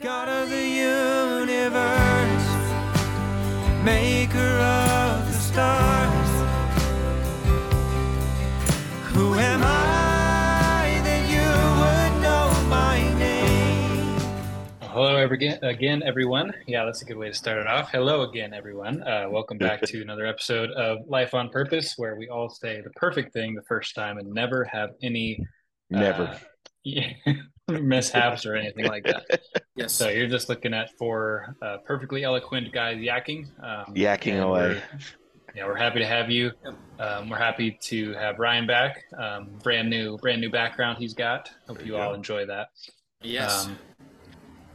God of the universe, maker of the stars. Who am I that you would know my name? Hello again, again, everyone. Yeah, that's a good way to start it off. Hello again, everyone. Uh, welcome back to another episode of Life on Purpose, where we all say the perfect thing the first time and never have any Never. uh, yeah, mishaps or anything like that. Yes. So you're just looking at four uh, perfectly eloquent guys yakking, um, Yakking away. we're- Yeah, we're happy to have you. Um, we're happy to have Ryan back. Um, brand new, brand new background he's got. Hope There you you all go. enjoy that. yes. Um,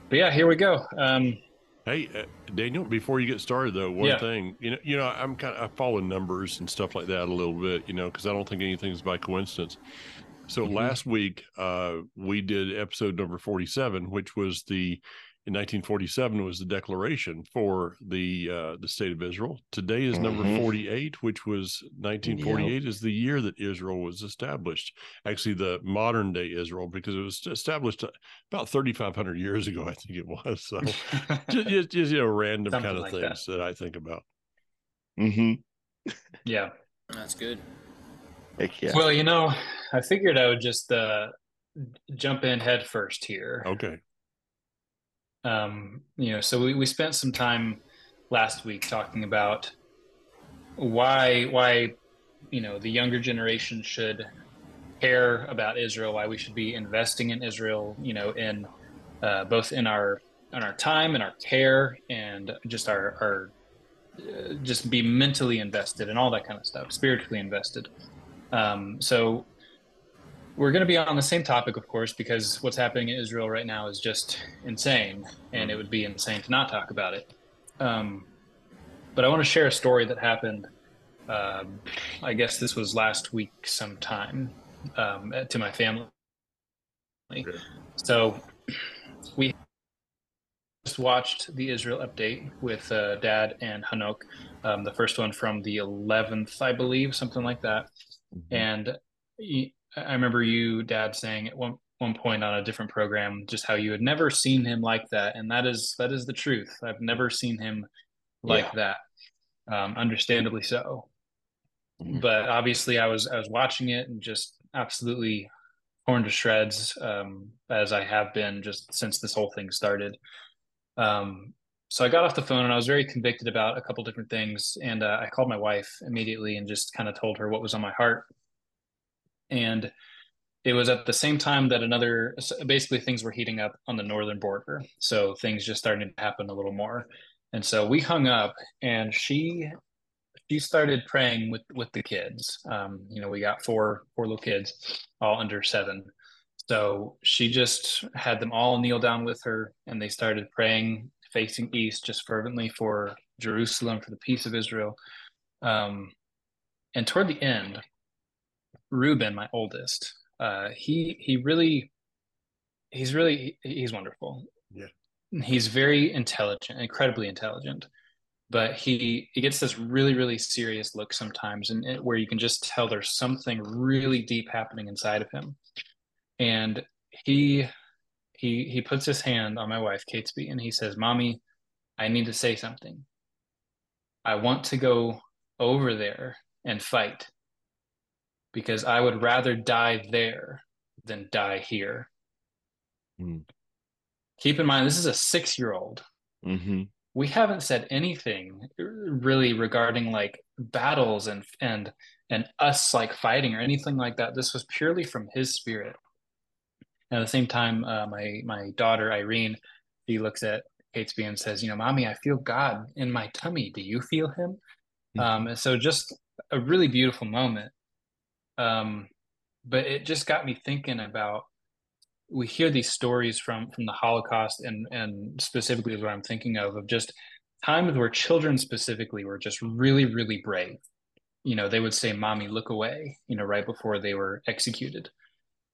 but yeah, here we go. Um, Hey, uh, Daniel, before you get started though, one Yeah. thing, you know, you know, I'm kind of I follow numbers and stuff like that a little bit, you know, because I don't think anything's by coincidence. So Mm-hmm. Mhm. last week, uh, we did episode number 47, which was the in 1947 was the declaration for the uh, the state of Israel. Today is number Mhm. 48, which was 1948 is the year that Israel was established. Actually, the modern day Israel, because it was established about 3,500 years ago, I think it was. So just, just, just you know random Something kind of like things that. I think about. Mm-hmm. yeah. That's good. Heck yeah. Well, you know, I figured I would just uh, jump in head first here. Okay. Um, you know, so we, we spent some time last week talking about why why you know the younger generation should care about Israel, why we should be investing in Israel, you know, in uh, both in our in our time and our care and just our our uh, just be mentally invested and all that kind of stuff, spiritually invested. Um, so we're going to be on the same topic, of course, because what's happening in Israel right now is just insane, and it would be insane to not talk about it. Um, but I want to share a story that happened. Um, I guess this was last week sometime um, to my family. So we just watched the Israel update with uh, Dad and Hanok, um, the first one from the 11th, I believe, something like that. Mm-hmm. And I remember you, Dad, saying at one one point on a different program just how you had never seen him like that, and that is that is the truth. I've never seen him like that, um, understandably so. Mhm. But obviously, I was I was watching it and just absolutely torn to shreds, um, as I have been just since this whole thing started. Um, so I got off the phone and I was very convicted about a couple different things, and uh, I called my wife immediately and just kind of told her what was on my heart. And it was at the same time that another basically things were heating up on the northern border so things just started to happen a little more. And so we hung up and she she started praying with with the kids. Um you know we got four four little kids all under seven. So she just had them all kneel down with her and they started praying facing east just fervently for jerusalem for the peace of israel um and toward the end Reuben, my oldest, uh, he he really, he's really he's wonderful. Yeah. he's very intelligent, incredibly intelligent, but he he gets this really really serious look sometimes, and it- where you can just tell there's something really deep happening inside of him, and he he he puts his hand on my wife Catesby, and he says, "Mommy, I need to say something. I want to go over there and fight." because I would rather die there than die here. Hmm. Keep in mind, this is a six year old. Mm-hmm. We haven't said anything really regarding like battles and and and us like fighting or anything like that. This was purely from his spirit. And at the same time, uh, my my daughter Irene, she looks at Catesby and says, "You know, mommy, I feel God in my tummy. Do you feel Him?" Hmm. Um, and so just a really beautiful moment. Um, but it just got me thinking about we hear these stories from from the Holocaust and and specifically is what I'm thinking of of just times where children specifically were just really really brave. You know, they would say, "Mommy, look away," you know, right before they were executed.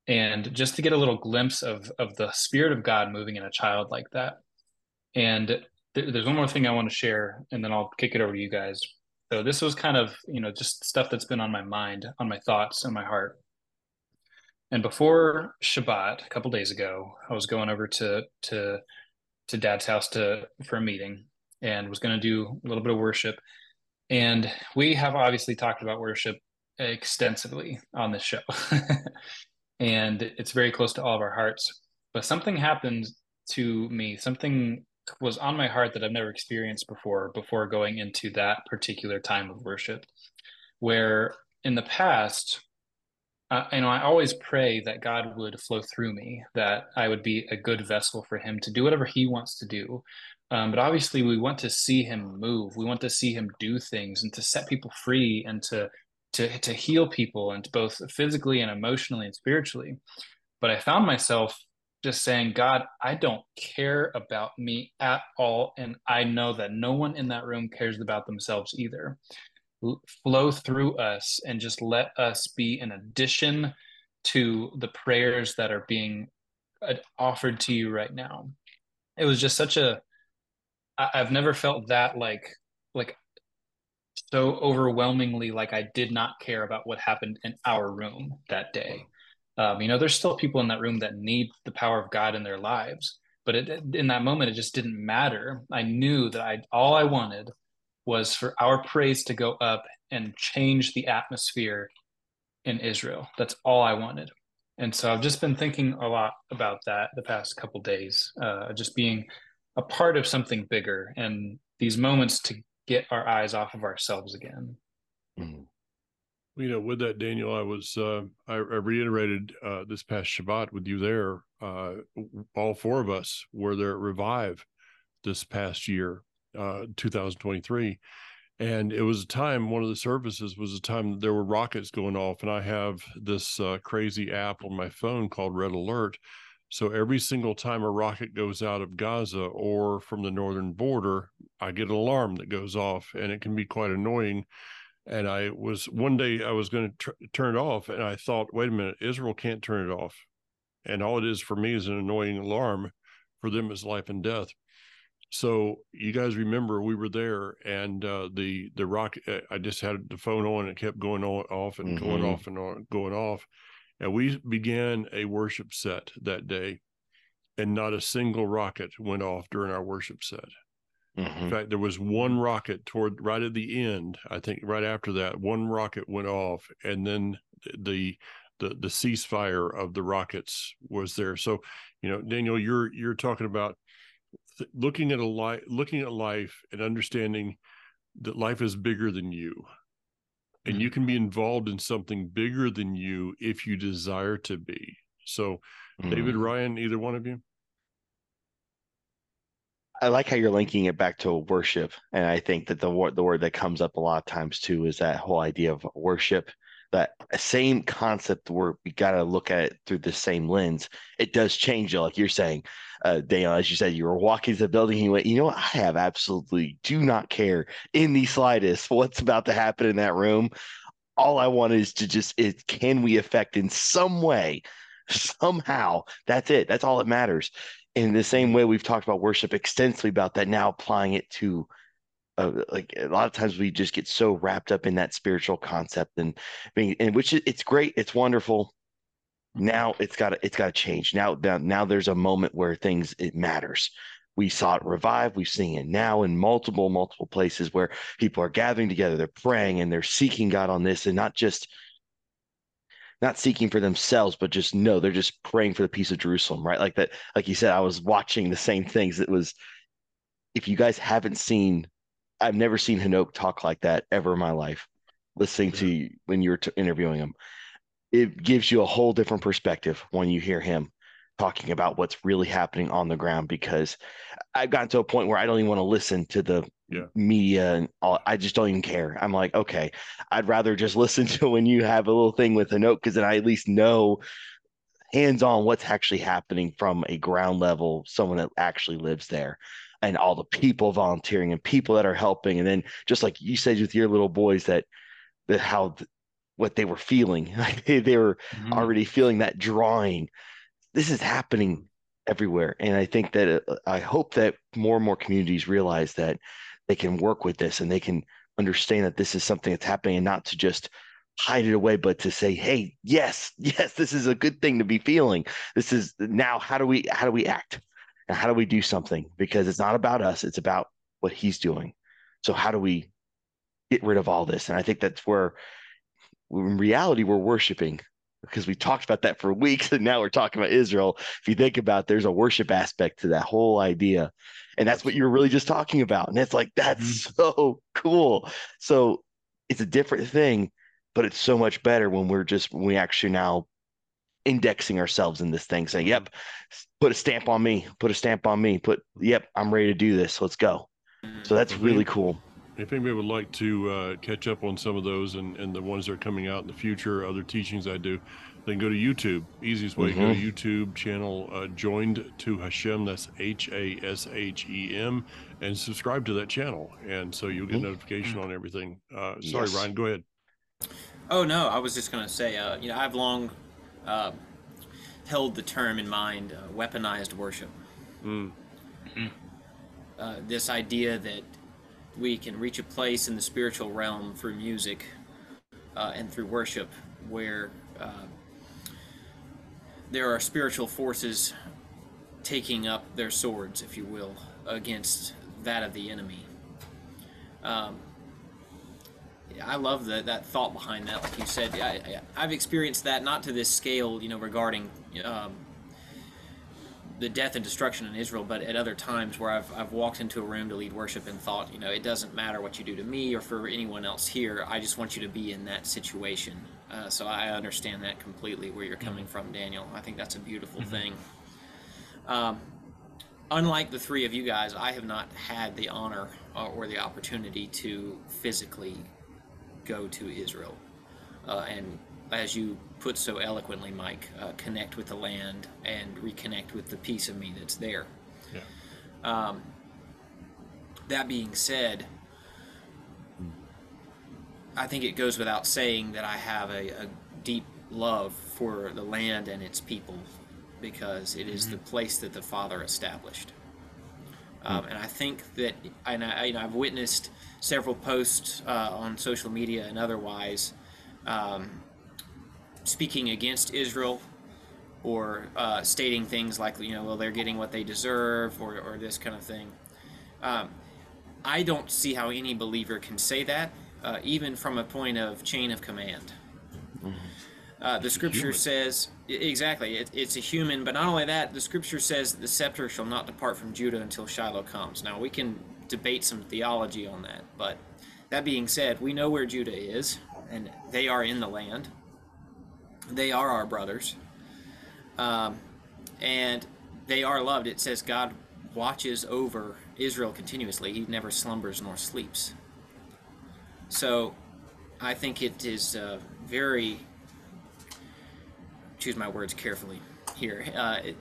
And just to get a little glimpse of of the spirit of God moving in a child like that. And th- there's one more thing I want to share, and then I'll kick it over to you guys. So this was kind of, you know, just stuff that's been on my mind, on my thoughts, and my heart. And before Shabbat, a couple days ago, I was going over to to to dad's house to for a meeting and was going to do a little bit of worship. And we have obviously talked about worship extensively on this show. and it's very close to all of our hearts. But something happened to me, something was on my heart that I've never experienced before, before going into that particular time of worship, where in the past, uh, you know, I always pray that God would flow through me, that I would be a good vessel for Him to do whatever He wants to do. Um, but obviously, we want to see Him move. We want to see Him do things and to set people free and to to to heal people and both physically and emotionally and spiritually. But I found myself just saying, God, I don't care about me at all, and I know that no one in that room cares about themselves either flow through us and just let us be an addition to the prayers that are being uh, offered to you right now it was just such a i've never felt that like like so overwhelmingly like i did not care about what happened in our room that day um, you know there's still people in that room that need the power of god in their lives but it, in that moment it just didn't matter i knew that i all i wanted was for our praise to go up and change the atmosphere in Israel. That's all I wanted. And so I've just been thinking a lot about that the past couple days, uh, just being a part of something bigger and these moments to get our eyes off of ourselves again. Mm-hmm. You know, with that, Daniel, I was uh, I, I reiterated uh, this past Shabbat with you there. Uh, all four of us were there at Revive this past year, uh, 2023 and it was a time one of the services was a time there were rockets going off and i have this uh, crazy app on my phone called red alert so every single time a rocket goes out of gaza or from the northern border i get an alarm that goes off and it can be quite annoying and i was one day i was going to tr- turn it off and i thought wait a minute israel can't turn it off and all it is for me is an annoying alarm for them is life and death so you guys remember we were there, and uh, the the rock. Uh, I just had the phone on; and it kept going on, off, and mm-hmm. going off and on, going off. And we began a worship set that day, and not a single rocket went off during our worship set. Mm-hmm. In fact, there was one rocket toward right at the end. I think right after that, one rocket went off, and then the the the ceasefire of the rockets was there. So, you know, Daniel, you're you're talking about looking at a life looking at life and understanding that life is bigger than you and mm-hmm. you can be involved in something bigger than you if you desire to be so mm-hmm. david ryan either one of you I like how you're linking it back to worship, and I think that the word the word that comes up a lot of times too is that whole idea of worship that same concept where we got to look at it through the same lens. It does change, like you're saying, uh, Daniel, as you said, you were walking to the building you went, you know what? I have absolutely do not care in the slightest what's about to happen in that room. All I want is to just, it, can we affect in some way, somehow? That's it. That's all that matters. In the same way, we've talked about worship extensively about that, now applying it to uh, like a lot of times we just get so wrapped up in that spiritual concept and being and which it's great it's wonderful. Now it's got it's got to change. Now, now now there's a moment where things it matters. We saw it revive we've seen it now in multiple multiple places where people are gathering together they're praying and they're seeking god on this and not just not seeking for themselves but just no they're just praying for the peace of jerusalem right? Like that like you said i was watching the same things. It was if you guys haven't seen I've never seen Hanoch talk like that ever in my life. Listening to you when you're t- interviewing him, it gives you a whole different perspective when you hear him talking about what's really happening on the ground. Because I've gotten to a point where I don't even want to listen to the yeah. media and all. I just don't even care. I'm like, okay, I'd rather just listen to when you have a little thing with Hanoch because then I at least know hands on what's actually happening from a ground level, someone that actually lives there and all the people volunteering and people that are helping. And then just like you said with your little boys that that how what they were feeling they were mm-hmm. already feeling that drawing. This is happening everywhere. And i think that uh, i hope that more and more communities realize that they can work with this and they can understand that this is something that's happening and not to just hide it away but to say hey yes yes this is a good thing to be feeling. This is now how do we how do we act And how do we do something? Because it's not about us, it's about what he's doing. So how do we get rid of all this? And I think that's where in reality we're worshiping because we talked about that for weeks and now we're talking about Israel. If you think about it, there's a worship aspect to that whole idea. And that's what you were really just talking about. And it's like that's mm-hmm. so cool. So it's a different thing, but it's so much better when we're just when we actually now indexing ourselves in this thing, saying, Yep, put a stamp on me, put a stamp on me, put yep, I'm ready to do this. Let's go. So that's really cool. If anybody would like to uh, catch up on some of those and, and the ones that are coming out in the future, other teachings I do, then go to YouTube. Easiest way, mm-hmm. go to mm-hmm. YouTube channel uh, Joined to Hashem. That's H A S H E M, and subscribe to that channel, and so you'll get mm-hmm. notification on everything. Uh, sorry, yes. Ryan, go ahead. Oh no, I was just going to say, uh, you know, I've long uh, held the term in mind, uh, weaponized worship. Mm. Uh, this idea that we can reach a place in the spiritual realm through music uh, and through worship where uh, there are spiritual forces taking up their swords, if you will, against that of the enemy. Um, I love the, that thought behind that. Like you said, I, have experienced that not to this scale, you know, regarding um, the death and destruction in Israel, but at other times where I've, I've walked into a room to lead worship and thought, you know, it doesn't matter what you do to me or for anyone else here. I just want you to be in that situation. Uh, so I understand that completely where you're coming from, Daniel. I think that's a beautiful mm-hmm. thing. Um, unlike the three of you guys, I have not had the honor uh, or the opportunity to physically go to Israel uh, and as you put so eloquently, Mike, uh, connect with the land and reconnect with the piece of me that's there. Yeah. Um, that being said, I think it goes without saying that I have a, a deep love for the land and its people because it is mm-hmm. the place that the Father established. Um, and I think that, and I, you know, I've witnessed several posts uh, on social media and otherwise um, speaking against Israel or uh, stating things like, you know, well, they're getting what they deserve or, or this kind of thing. Um, I don't see how any believer can say that, uh, even from a point of chain of command. Mm-hmm. Uh, the scripture says, exactly, it, it's a human, but not only that, the scripture says the scepter shall not depart from Judah until Shiloh comes. Now, we can debate some theology on that, but that being said, we know where Judah is, and they are in the land. They are our brothers. Um, and they are loved. It says God watches over Israel continuously. He never slumbers nor sleeps. So I think it is uh, very, choose my words carefully here, uh, it,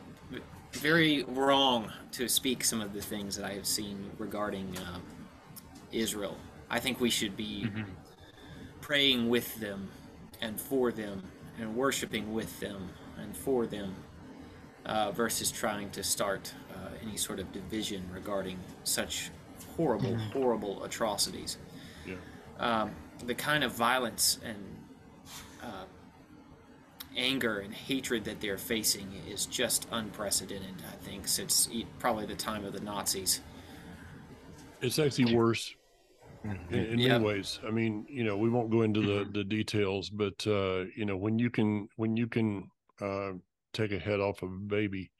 very wrong to speak some of the things that I have seen regarding uh, Israel. I think we should be mm-hmm. praying with them and for them and worshiping with them and for them uh, versus trying to start uh, any sort of division regarding such horrible, mm-hmm. horrible atrocities. Yeah. Um, the kind of violence and uh, anger and hatred that they're facing is just unprecedented, I think, since probably the time of the Nazis. It's actually worse Mm-hmm. in, in yep. many ways. I mean, you know, we won't go into the mm-hmm. the details, but uh, you know, when you can when you can uh, take a head off of a baby.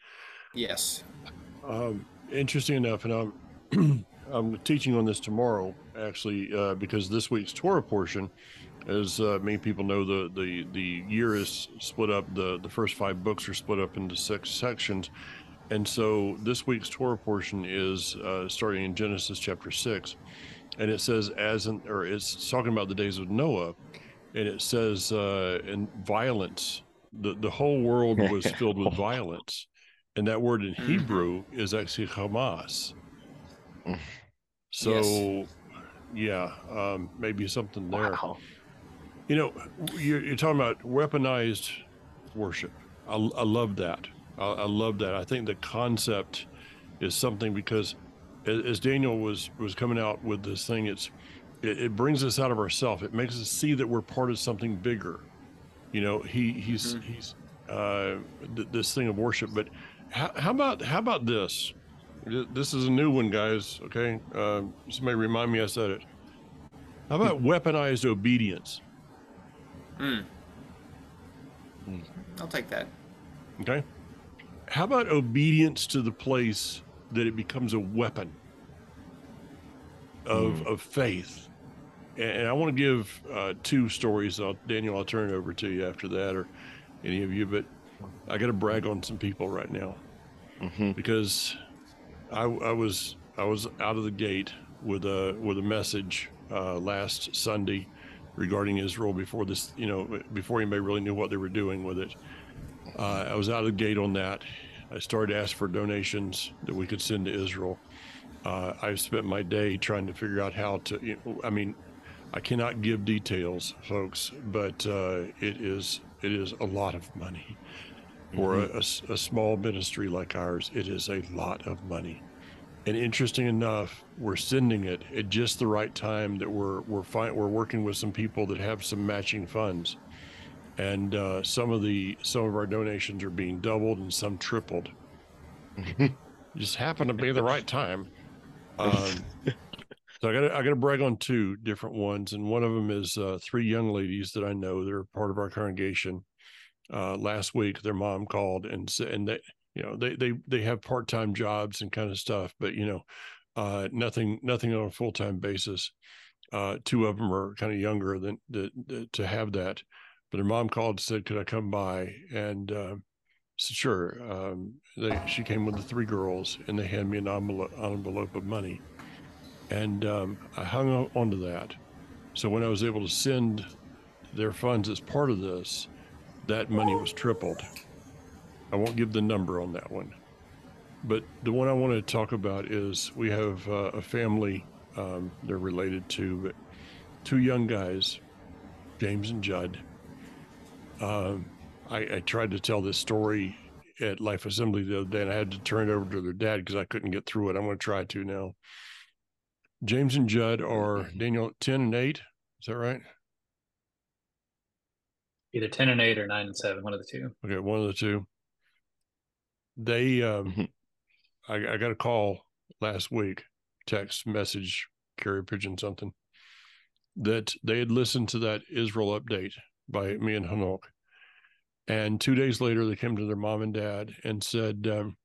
Yes. Um, interesting enough, and I'm I'm teaching on this tomorrow actually uh, because this week's Torah portion, as uh, many people know, the the the year is split up. the The first five books are split up into six sections. And so this week's Torah portion is uh, starting in Genesis chapter six, and it says as in, or it's talking about the days of Noah, and it says uh, in violence. The the whole world was filled with violence, and that word in mm-hmm. Hebrew is actually Hamas. So, yes. yeah, um, maybe something there. Wow. You know, you're, you're, talking about weaponized worship. I, I love that. I, I love that. I think the concept is something because as Daniel was was coming out with this thing, it's it, it brings us out of ourselves. It makes us see that we're part of something bigger. You know, he he's mm-hmm. he's uh, th- this thing of worship, but How, how about how about this? This is a new one, guys. Okay, uh, somebody remind me I said it. How about weaponized obedience? Hmm. I'll take that. Okay. How about obedience to the place that it becomes a weapon of Mm. of faith? And, I want to give uh, two stories. I'll, Daniel, I'll turn it over to you after that, or any of you. But I got to brag on some people right now Mhm. because I, I was I was out of the gate with a with a message uh, last Sunday regarding Israel before this, you know, before anybody really knew what they were doing with it. Uh, I was out of the gate on that. I started to ask for donations that we could send to Israel. Uh, I spent my day trying to figure out how to. You know, I mean, I cannot give details, folks, but uh, it is it is a lot of money for a a small ministry like ours. It is a lot of money. And interesting enough, we're sending it at just the right time that we're we're fi- we're working with some people that have some matching funds, and uh, some of the some of our donations are being doubled and some tripled. just happened to be the right time. Um, so I got I got to brag on two different ones, and one of them is uh, three young ladies that I know that are part of our congregation. Uh, last week, their mom called and said, and they you know they they they have part time jobs and kind of stuff, but you know, uh, nothing nothing on a full time basis. Uh, two of them are kind of younger than the, the, to have that, but their mom called and said, "Could I come by?" And uh, said, "Sure." Um, they, she came with the three girls, and they handed me an envelope, envelope of money, and um, I hung on onto that. So when I was able to send their funds as part of this, that money was tripled. I won't give the number on that one. But the one I want to talk about is we have uh, a family um, they're related to, but two young guys, James and Judd. Um, I, I tried to tell this story at Life Assembly the other day, and I had to turn it over to their dad because I couldn't get through it. I'm going to try to now. James and Judd are Daniel 10 and 8. Is that right? Either ten and eight or nine and seven, one of the two. Okay, one of the two. They, um, Mhm. I, I got a call last week, text message, carrier pigeon, something, that they had listened to that Israel update by me and Hanok. And two days later, they came to their mom and dad and said, um,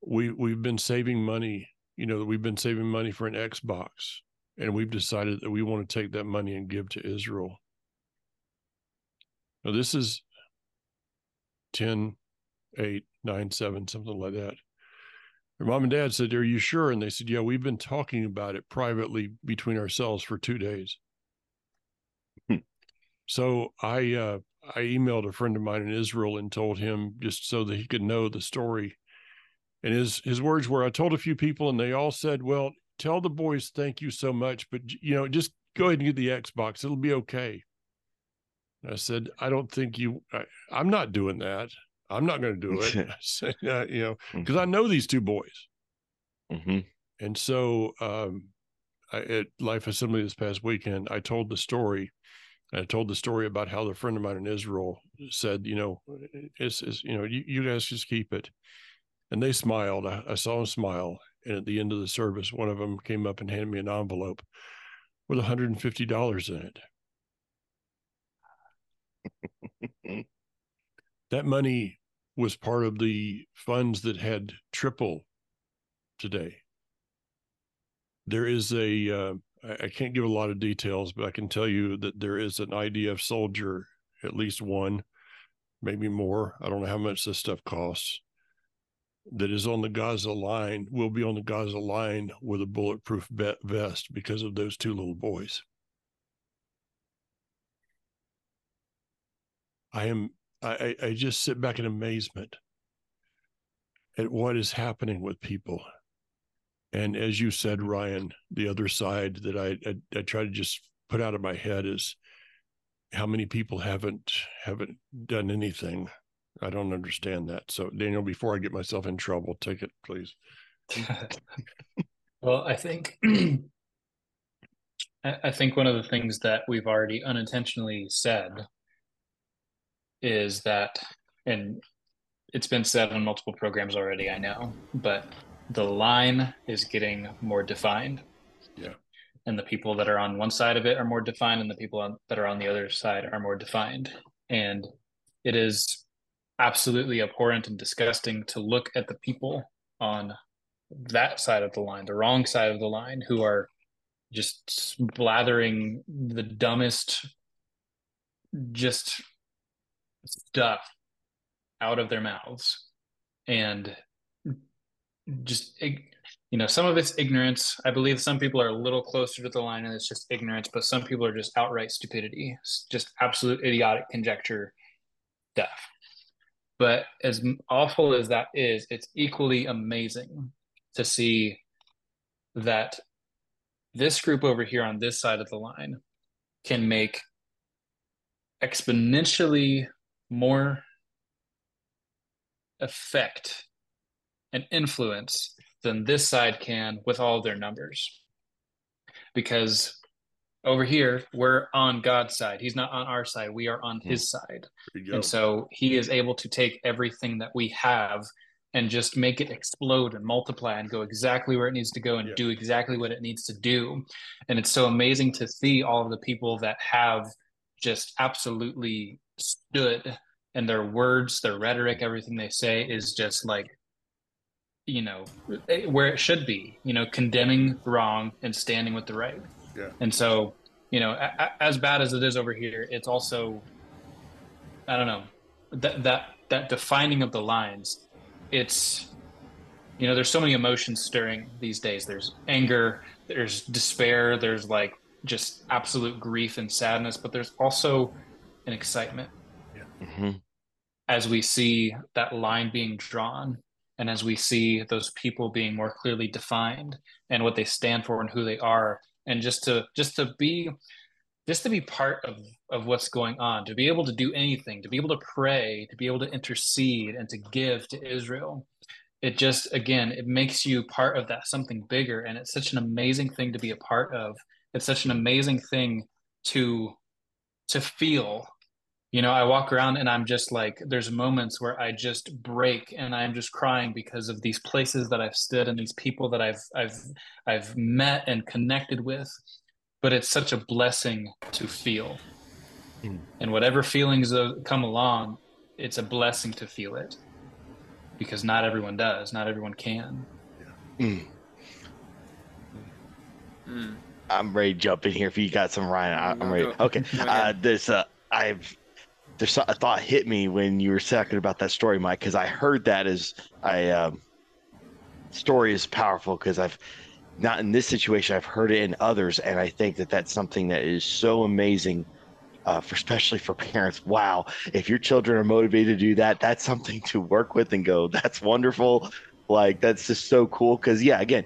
"We we've been saving money. You know, we've been saving money for an Xbox, and we've decided that we want to take that money and give to Israel." Now, this is 10, 8, 9, 7, something like that. Their mom and dad said, Are you sure? And they said, Yeah, we've been talking about it privately between ourselves for two days. Hmm. So I uh, I emailed a friend of mine in Israel and told him just so that he could know the story. And his his words were, I told a few people and they all said, Well, tell the boys thank you so much, but you know, just go ahead and get the Xbox. It'll be okay. I said, I don't think you, I, I'm not doing that. I'm not going to do it. Uh, you know, because I know these two boys. Mhm. And so um, I, at Life Assembly this past weekend, I told the story. I told the story about how the friend of mine in Israel said, you know, it's, it's you know, you, you guys just keep it. And they smiled. I, I saw them smile. And at the end of the service, one of them came up and handed me an envelope with $150 in it. that money was part of the funds that had triple today. There is a, uh, I, can't give a lot of details, but I can tell you that there is an IDF soldier, at least one, maybe more. I don't know how much this stuff costs. That is on the Gaza line, will be on the Gaza line with a bulletproof vest because of those two little boys. I am I, I just sit back in amazement at what is happening with people. And as you said, Ryan, the other side that I, I I try to just put out of my head is how many people haven't haven't done anything. I don't understand that. So Daniel, before I get myself in trouble, take it, please. well, I think I think one of the things that we've already unintentionally said is that, and it's been said on multiple programs already, I know, but the line is getting more defined. Yeah. And the people that are on one side of it are more defined, and the people on, that are on the other side are more defined. And it is absolutely abhorrent and disgusting to look at the people on that side of the line, the wrong side of the line, who are just blathering the dumbest, just stuff out of their mouths. And just, you know, some of it's ignorance. I believe some people are a little closer to the line and it's just ignorance, but some people are just outright stupidity, just absolute idiotic conjecture stuff. But as awful as that is, it's equally amazing to see that this group over here on this side of the line can make exponentially more effect and influence than this side can with all their numbers. Because over here, we're on God's side. He's not on our side. We are on his side. And so he is able to take everything that we have and just make it explode and multiply and go exactly where it needs to go and yeah. do exactly what it needs to do. And it's so amazing to see all of the people that have just absolutely stood and their words, their rhetoric, everything they say is just like, you know, eh, where it should be, you know, condemning wrong and standing with the right. Yeah. And so, you know, a- as bad as it is over here, it's also, I don't know, that that that defining of the lines it's you know there's so many emotions stirring these days there's anger there's despair there's like just absolute grief and sadness but there's also an excitement yeah. mm-hmm. as we see that line being drawn and as we see those people being more clearly defined and what they stand for and who they are and just to just to be just to be part of of what's going on to be able to do anything to be able to pray to be able to intercede and to give to israel it just again it makes you part of that something bigger and it's such an amazing thing to be a part of it's such an amazing thing to to feel you know i walk around and i'm just like there's moments where i just break and i'm just crying because of these places that i've stood and these people that i've i've i've met and connected with but it's such a blessing to feel. Mm. And whatever feelings come along, it's a blessing to feel it because not everyone does, not everyone can. Mm. Mm. I'm ready to jump in here. If you got some Ryan, I, am ready. Okay, uh, this uh, I've there's a thought hit me when you were talking about that story, Mike, because I heard that as I um, story is powerful because I've not in this situation. I've heard it in others, and I think that that's something that is so amazing, uh, for especially for parents. Wow, if your children are motivated to do that, that's something to work with and go. That's wonderful. Like that's just so cool. Because yeah, again,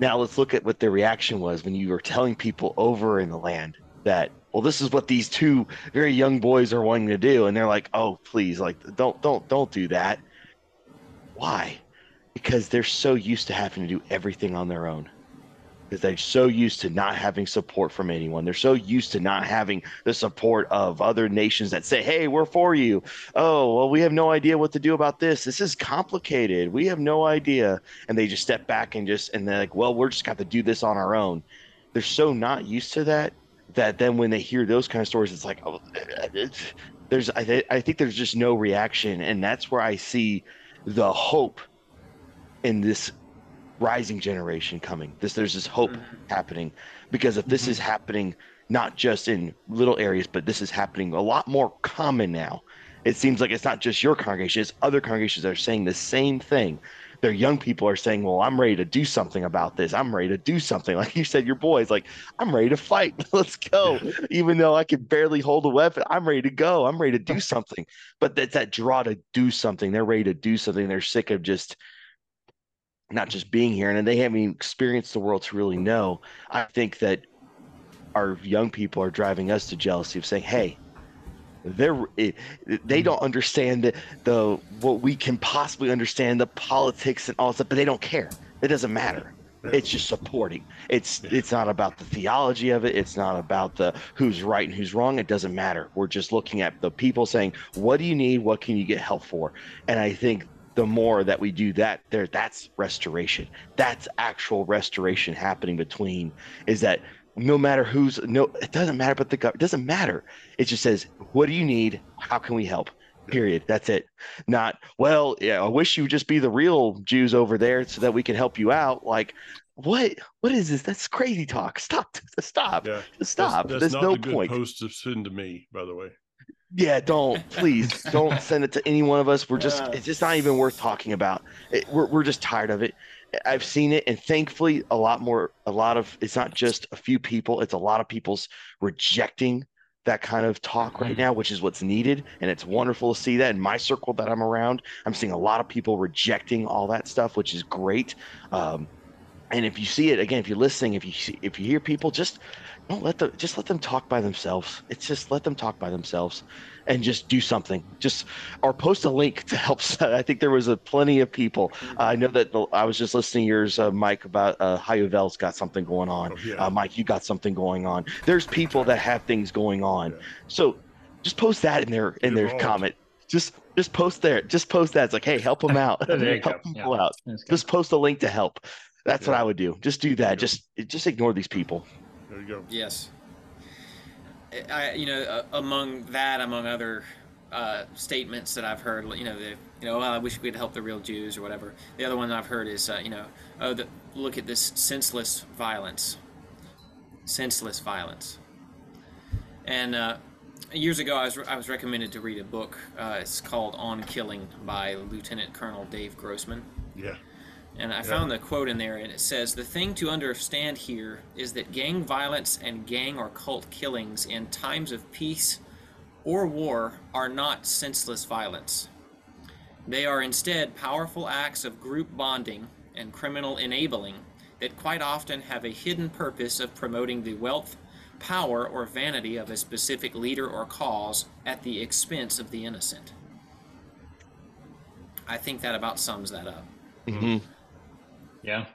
now let's look at what the reaction was when you were telling people over in the land that well this is what these two very young boys are wanting to do and they're like oh please like don't don't don't do that why because they're so used to having to do everything on their own because they're so used to not having support from anyone. They're so used to not having the support of other nations that say, "Hey, we're for you." Oh, well, we have no idea what to do about this. This is complicated. We have no idea, and they just step back and just and they're like, "Well, we're just got to do this on our own." They're so not used to that that then when they hear those kind of stories, it's like, "Oh, it's, there's." I, th- I think there's just no reaction, and that's where I see the hope in this rising generation coming. This there's this hope mm-hmm. happening because if this mm-hmm. is happening not just in little areas, but this is happening a lot more common now. It seems like it's not just your congregation; it's other congregations that are saying the same thing. Their young people are saying, "Well, I'm ready to do something about this. I'm ready to do something." Like you said, your boys like, "I'm ready to fight. Let's go." Even though I can barely hold a weapon, I'm ready to go. I'm ready to do something. But that's that draw to do something. They're ready to do something. They're sick of just not just being here and they haven't experienced the world to really know i think that our young people are driving us to jealousy of saying hey they're they mm-hmm. don't understand the, the what we can possibly understand the politics and all that but they don't care it doesn't matter It's just supporting. It's it's not about the theology of it. It's not about the who's right and who's wrong. It doesn't matter. We're just looking at the people saying, "What do you need? What can you get help for?" And I think the more that we do that, there that's restoration. That's actual restoration happening between. Is that no matter who's no, it doesn't matter. But the gov- it doesn't matter. It just says, "What do you need? How can we help?" Period. That's it. Not well. Yeah, I wish you would just be the real Jews over there so that we can help you out. Like, what? What is this? That's crazy talk. Stop. Stop. Yeah. Stop. That's, that's There's not no the good point. post to send to me, by the way. Yeah, don't please don't send it to any one of us. We're just Yeah. it's just not even worth talking about. It, we're we're just tired of it. I've seen it, and thankfully, a lot more. A lot of it's not just a few people. It's a lot of people's rejecting that kind of talk right now, which is what's needed, and it's wonderful to see that in my circle that I'm around. I'm seeing a lot of people rejecting all that stuff, which is great. Um, and if you see it again, if you're listening, if you see, if you hear people, just don't let them just let them talk by themselves. It's just let them talk by themselves, and just do something. Just or post a link to help. I think there was a plenty of people. Uh, I know that the, I was just listening to yours, uh, Mike, about uh, HaYovel's got something going on. Oh, yeah. Uh, Mike, you got something going on. There's people that have things going on. Yeah. So just post that in their in Get their involved. comment. Just just post there. Just post that. It's like, hey, help them out. Help people Yeah. out just post a link to help. That's what I would do. Just do that. Yeah. Just just ignore these people. Yes. I, you know, uh, among that, among other uh, statements that I've heard, you know, the, you know, well, I wish we'd help the real Jews or whatever. The other one I've heard is, uh, you know, oh, the, look at this senseless violence, senseless violence. And uh, years ago, I was I was recommended to read a book. Uh, it's called On Killing by Lieutenant Colonel Dave Grossman. Yeah. And I found the quote in there, and it says The thing to understand here is that gang violence and gang or cult killings in times of peace or war are not senseless violence. They are instead powerful acts of group bonding and criminal enabling that quite often have a hidden purpose of promoting the wealth, power, or vanity of a specific leader or cause at the expense of the innocent. I think that about sums that up. Mhm. Yeah.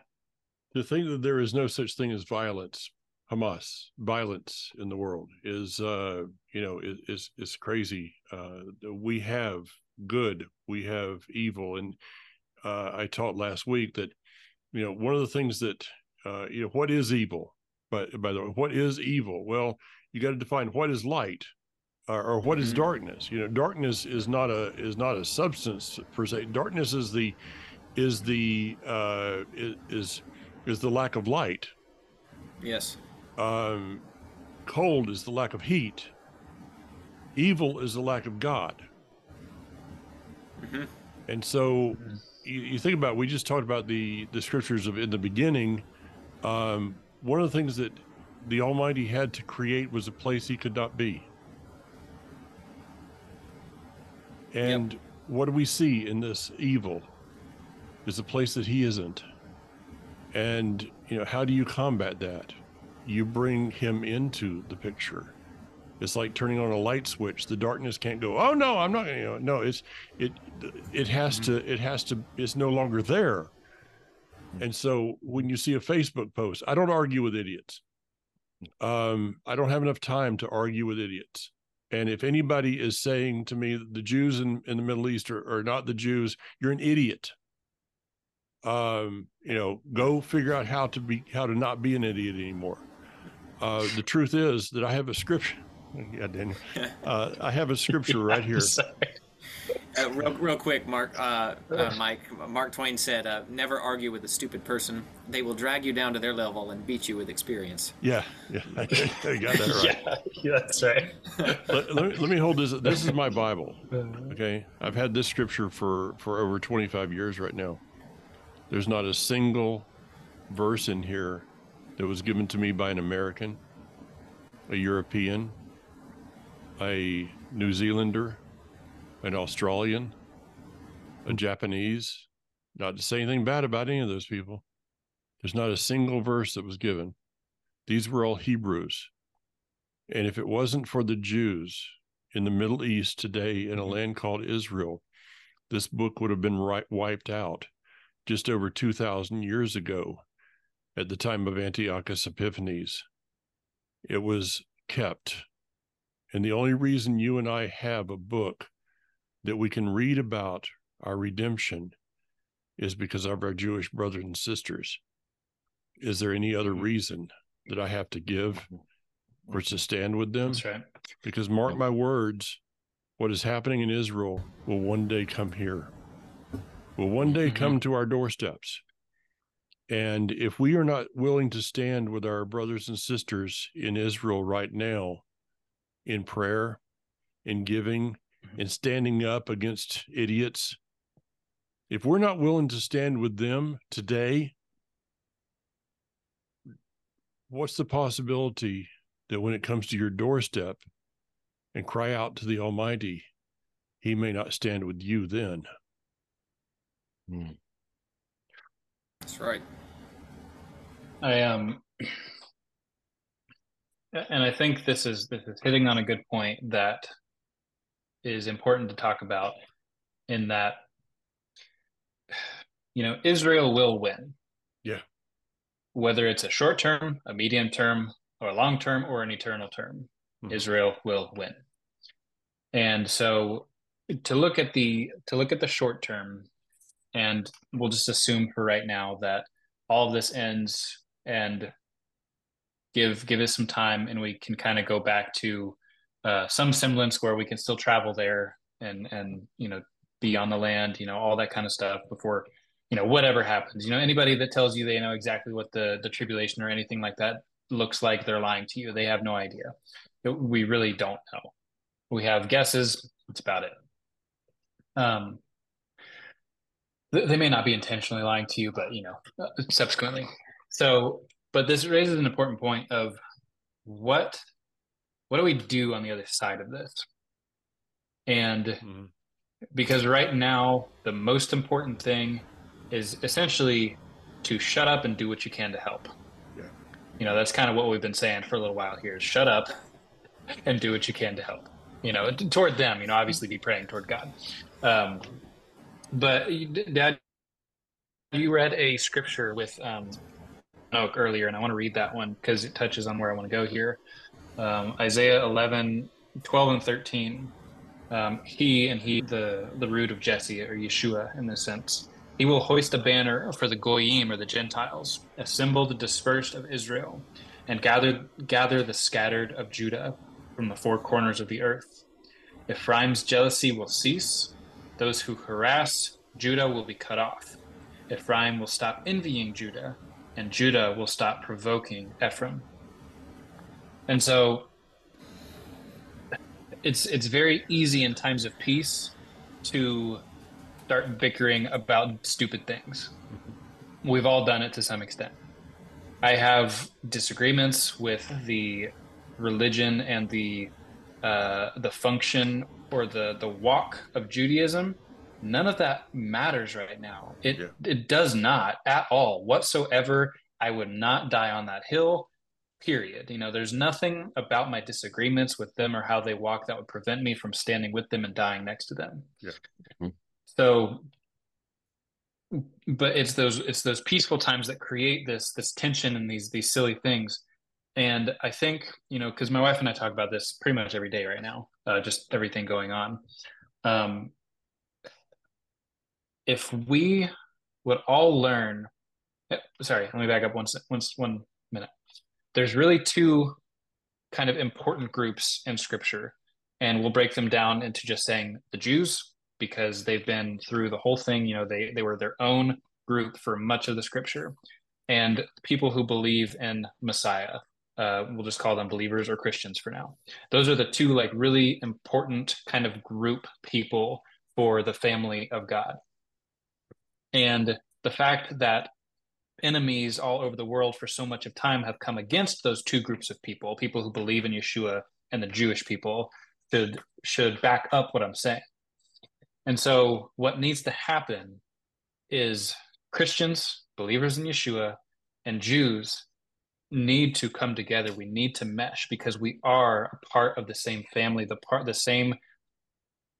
To think that there is no such thing as violence, Hamas, violence in the world is, uh, you know, is is, is crazy. Uh, we have good, we have evil, and uh, I taught last week that, you know, one of the things that, uh, you know, what is evil? But by the way, what is evil? Well, you got to define what is light, or, or what is Mhm. darkness. You know, darkness is not a is not a substance per se. Darkness is the is the uh, is is the lack of light. Yes. Um, cold is the lack of heat. Evil is the lack of God. Mhm. And so you, you think about we just talked about the the scriptures of in the beginning. Um, one of the things that the Almighty had to create was a place He could not be. And what do we see in this evil? Is a place that He isn't. And you know, how do you combat that? You bring Him into the picture. It's like turning on a light switch. The darkness can't go. Oh no, I'm not. You know, no. It's it. It has to. It has to. It's no longer there. And so when you see a Facebook post, I don't argue with idiots. Um, I don't have enough time to argue with idiots. And if anybody is saying to me the Jews in, in the Middle East are, are not the Jews, you're an idiot. Um, you know, go figure out how to be how to not be an idiot anymore. Uh, the truth is that I have a scripture. Yeah, Daniel. Uh, I have a scripture right here. Uh, real, real quick, Mark, uh, uh, Mike. Mark Twain said, uh, "Never argue with a stupid person. They will drag you down to their level and beat you with experience." Yeah, yeah, I got that right. Yeah, yeah, that's right. let, let me, let me hold this. This is my Bible. Okay, I've had this scripture for for over 25 years right now. There's not a single verse in here that was given to me by an American, a European, a New Zealander, an Australian, a Japanese. Not to say anything bad about any of those people. There's not a single verse that was given. These were all Hebrews. And if it wasn't for the Jews in the Middle East today in a land called Israel, this book would have been wiped out just over 2,000 years ago. at the time of Antiochus Epiphanes. It was kept. And the only reason you and I have a book that we can read about our redemption is because of our Jewish brothers and sisters. Is there any other Mhm. reason that I have to give for us to stand with them? That's right. Because mark my words, what is happening in Israel will one day come here, will one day Mhm. come to our doorsteps. And if we are not willing to stand with our brothers and sisters in Israel right now in prayer, in giving, Mhm. in standing up against idiots, if we're not willing to stand with them today, what's the possibility that when it comes to your doorstep and cry out to the Almighty, He may not stand with you then? That's right. I um and I think this is this is hitting on a good point that is important to talk about in that you know Israel will win. Yeah. Whether it's a short term, a medium term, or a long term or an eternal term, Mhm. Israel will win. And so to look at the to look at the short term and we'll just assume for right now that all of this ends and give give us some time and we can kind of go back to uh, some semblance where we can still travel there and and you know be on the land you know all that kind of stuff before you know whatever happens. You know anybody that tells you they know exactly what the the tribulation or anything like that looks like they're lying to you. They have no idea. We really don't know. We have guesses. That's about it. Um they may not be intentionally lying to you but you know uh, subsequently so but this raises an important point of what what do we do on the other side of this and Mhm. because right now the most important thing is essentially to shut up and do what you can to help Yeah. you know that's kind of what we've been saying for a little while here is shut up and do what you can to help you know toward them you know obviously be praying toward god um but dad you read a scripture with um Oak earlier and i want to read that one because it touches on where i want to go here. Um, isaiah 11 12 and 13 um, he and he the the root of jesse or yeshua in this sense. He will hoist a banner for the goyim or the gentiles assemble the dispersed of israel and gather gather the scattered of judah from the four corners of the earth. Ephraim's jealousy will cease those who harass judah will be cut off ephraim will stop envying judah and judah will stop provoking ephraim and so it's it's very easy in times of peace to start bickering about stupid things. We've all done it to some extent. I have disagreements with the religion and the uh, the function or the the walk of Judaism. None of that matters right now. It Yeah. it does not at all whatsoever. I would not die on that hill period. You know, there's nothing about my disagreements with them or how they walk that would prevent me from standing with them and dying next to them. Yeah. Mhm. So, but it's those it's those peaceful times that create this this tension and these these silly things. And I think you know because my wife and I talk about this pretty much every day right now, uh, just everything going on. Um, if we would all learn, eh, sorry, let me back up one one one minute there's really two kind of important groups in scripture and we'll break them down into just saying the jews because they've been through the whole thing you know they they were their own group for much of the scripture and people who believe in messiah uh, we'll just call them believers or christians for now. Those are the two like really important kind of group people for the family of god. And the fact that enemies all over the world for so much of time have come against those two groups of people people who believe in yeshua and the jewish people should should back up what i'm saying. And so what needs to happen is christians believers in yeshua and jews need to come together. We need to mesh because we are a part of the same family the part the same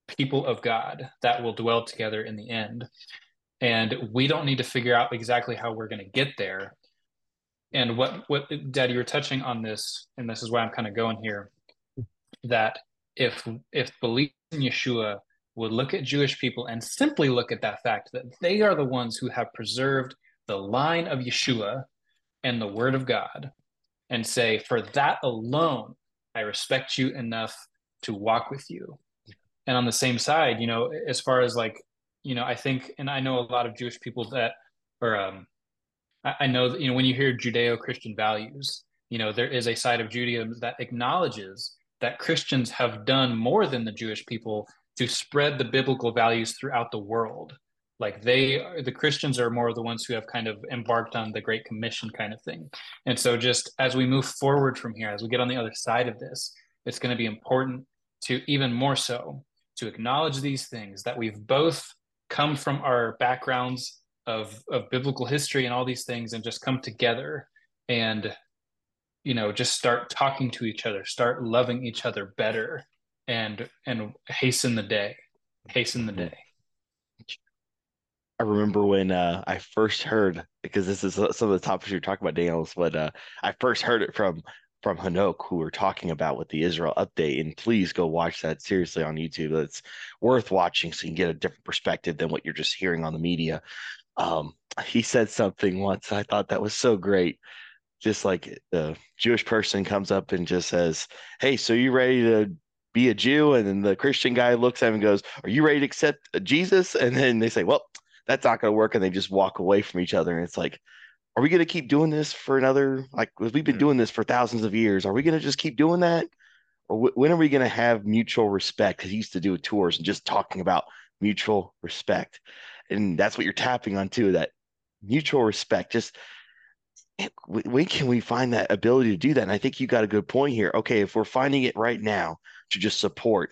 people of god that will dwell together in the end. And we don't need to figure out exactly how we're going to get there. And what what dad you were touching on this and this is why i'm kind of going here that if if belief in yeshua would look at jewish people and simply look at that fact that they are the ones who have preserved the line of yeshua and the word of god and say for that alone i respect you enough to walk with you and on the same side you know as far as like you know i think and i know a lot of jewish people that or um I, know that, you know, when you hear Judeo Christian values, you know, there is a side of Judaism that acknowledges that Christians have done more than the Jewish people to spread the biblical values throughout the world. Like they, the Christians are more the ones who have kind of embarked on the Great Commission kind of thing. And so, just as we move forward from here, as we get on the other side of this, it's going to be important to even more so to acknowledge these things that we've both come from our backgrounds of of biblical history and all these things and just come together and you know just start talking to each other start loving each other better and and hasten the day hasten the mm-hmm. day I remember when uh, I first heard because this is some of the topics you're talking about, Daniels, But uh, I first heard it from from Hanok, who we're talking about with the Israel update. And please go watch that seriously on YouTube. It's worth watching so you can get a different perspective than what you're just hearing on the media um, he said something once. I thought that was so great. Just like the Jewish person comes up and just says, Hey, so you ready to be a Jew? And then the Christian guy looks at him and goes, Are you ready to accept Jesus? And then they say, Well, that's not going to work. And they just walk away from each other. And it's like, Are we going to keep doing this for another, like, we've been mm-hmm. doing this for thousands of years. Are we going to just keep doing that? Or w- when are we going to have mutual respect? Because he used to do tours and just talking about mutual respect and that's what you're tapping on too that mutual respect just when can we find that ability to do that and i think you got a good point here okay if we're finding it right now to just support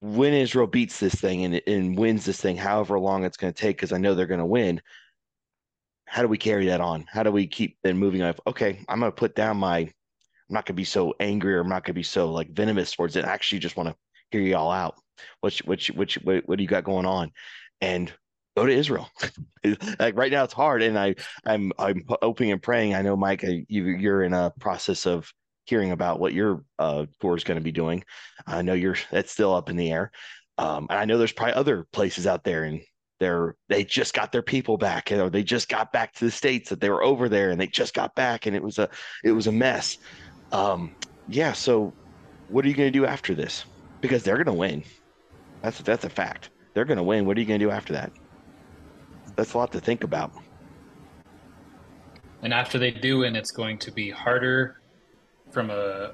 when israel beats this thing and, and wins this thing however long it's going to take because i know they're going to win how do we carry that on? How do we keep then moving on? Okay i'm going to put down my i'm not going to be so angry or i'm not going to be so like venomous towards it. I actually just want to hear you all out. What what what, what, what do you got going on? And go to Israel. like right now, it's hard, and I I'm I'm hoping and praying. I know, Mike, you you're in a process of hearing about what your uh, tour is going to be doing. I know you're that's still up in the air, um, and I know there's probably other places out there, and they're they just got their people back, or they just got back to the states that they were over there, and they just got back, and it was a it was a mess. Um, yeah, so what are you going to do after this? Because they're going to win. That's that's a fact they're going to win. What are you going to do after that? That's a lot to think about. And after they do win, it's going to be harder from a,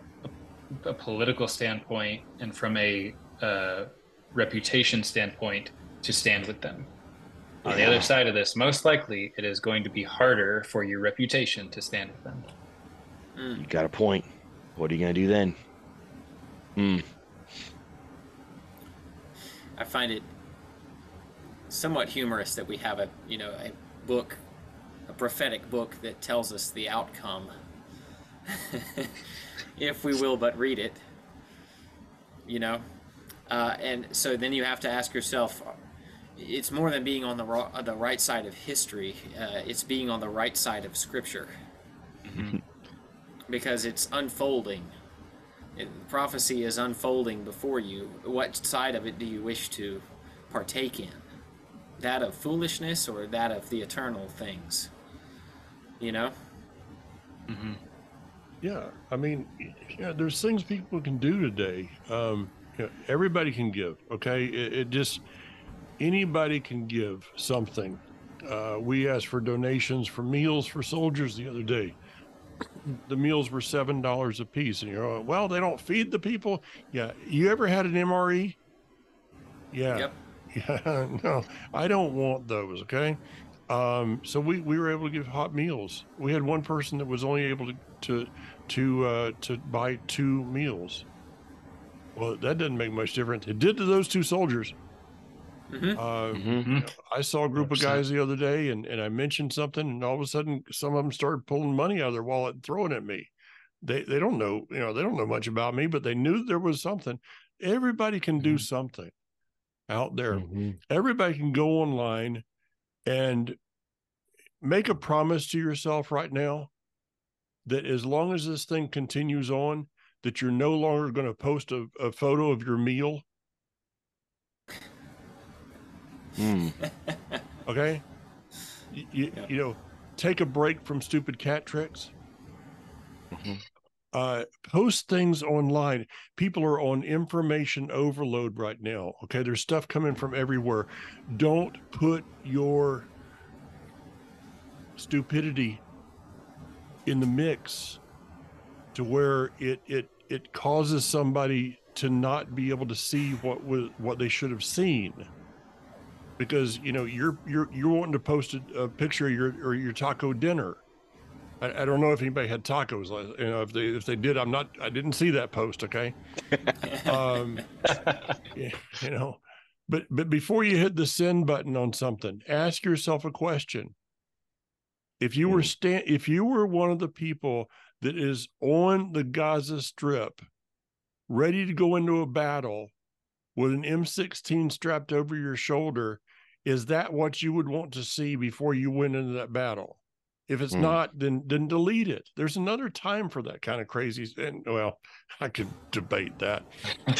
a, a political standpoint and from a uh, reputation standpoint to stand with them. On yeah. the other side of this, most likely it is going to be harder for your reputation to stand with them. Mm. You got a point. What are you going to do then? Hmm. I find it somewhat humorous that we have a you know a book, a prophetic book that tells us the outcome, if we will but read it. You know, uh, and so then you have to ask yourself. It's more than being on the the right side of history. Uh, it's being on the right side of Scripture, mm-hmm. because it's unfolding. It, prophecy is unfolding before you. What side of it do you wish to partake in? that of foolishness or that of the eternal things? You know? Mm-hmm. Yeah, I mean, yeah, there's things people can do today. Um, you know, everybody can give. Okay, it, it, just anybody can give something. Uh, we asked for donations for meals for soldiers the other day. The meals were seven dollars a piece, and you're like, well, they don't feed the people. Yeah, you ever had an MRE? Yeah. Yep. Yeah, no, I don't want those. Okay. Um, so we, we were able to give hot meals. We had one person that was only able to to to, uh, to buy two meals. Well, that doesn't make much difference. It did to those two soldiers. Mm-hmm. Uh, mm-hmm. I saw a group 100%. of guys the other day, and, and I mentioned something, and all of a sudden, some of them started pulling money out of their wallet and throwing at me. They they don't know, you know, they don't know much about me, but they knew there was something. Everybody can do mm-hmm. something out there. Mm-hmm. Everybody can go online and make a promise to yourself right now that as long as this thing continues on, that you're no longer going to post a, a photo of your meal. Hmm. Okay. You, you, Yeah. you know, take a break from stupid cat tricks. Mhm. Uh, post things online. People are on information overload right now. Okay. There's stuff coming from everywhere. Don't put your stupidity in the mix to where it it it causes somebody to not be able to see what was what they should have seen. Because you know you're you're you're wanting to post a, a picture of your or your taco dinner. I, I don't know if anybody had tacos you know if they if they did i'm not i didn't see that post okay? Um you know but but before you hit the send button on something ask yourself a question if you were stand if you were one of the people that is on the gaza strip ready to go into a battle with an m16 strapped over your shoulder is that what you would want to see before you went into that battle if it's Hmm. not then then delete it there's another time for that kind of crazy and well i could debate that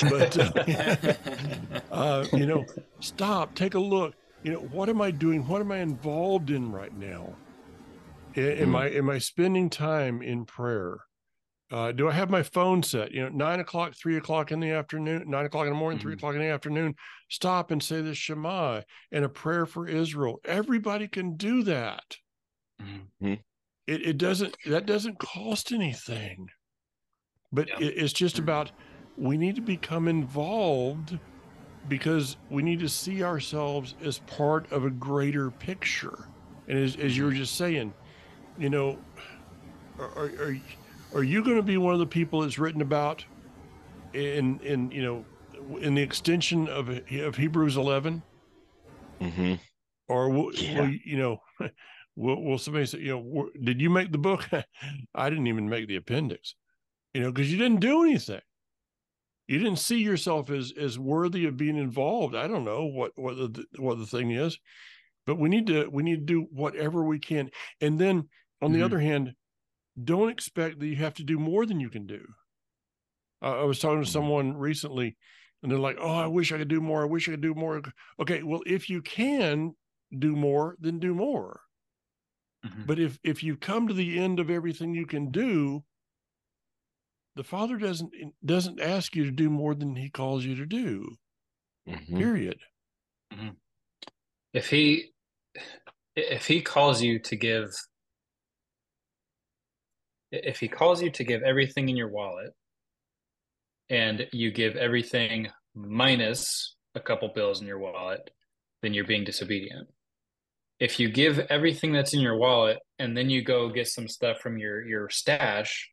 but uh, uh, you know, stop, take a look. You know, what am I doing? What am I involved in right now? Am Hmm. I am I spending time in prayer? Uh, do I have my phone set? You know, nine o'clock, three o'clock in the afternoon, nine o'clock in the morning, three Mhm. o'clock in the afternoon. Stop and say the Shema and a prayer for Israel. Everybody can do that. Mhm. It it doesn't that doesn't cost anything, but Yeah. it, it's just about we need to become involved because we need to see ourselves as part of a greater picture. And as, as you were just saying, you know, are, are, are, you going to be one of the people that's written about in, in, you know, in the extension of, of Hebrews 11? hmm Or will, Yeah. will you know, will, will somebody say, you know, did you make the book? I didn't even make the appendix, you know, because you didn't do anything. You didn't see yourself as as worthy of being involved. I don't know what what the what the thing is, but we need to we need to do whatever we can. And then on the Mhm. other hand, don't expect that you have to do more than you can do. Uh, I was talking to Mhm. someone recently, and they're like, "Oh, I wish I could do more. I wish I could do more." Okay, well, if you can do more, then do more. Mhm. But if if you come to the end of everything you can do, the Father doesn't doesn't ask you to do more than He calls you to do. hmm Period. if he if he calls you to give if he calls you to give everything in your wallet and you give everything minus a couple bills in your wallet then you're being disobedient. If you give everything that's in your wallet and then you go get some stuff from your your stash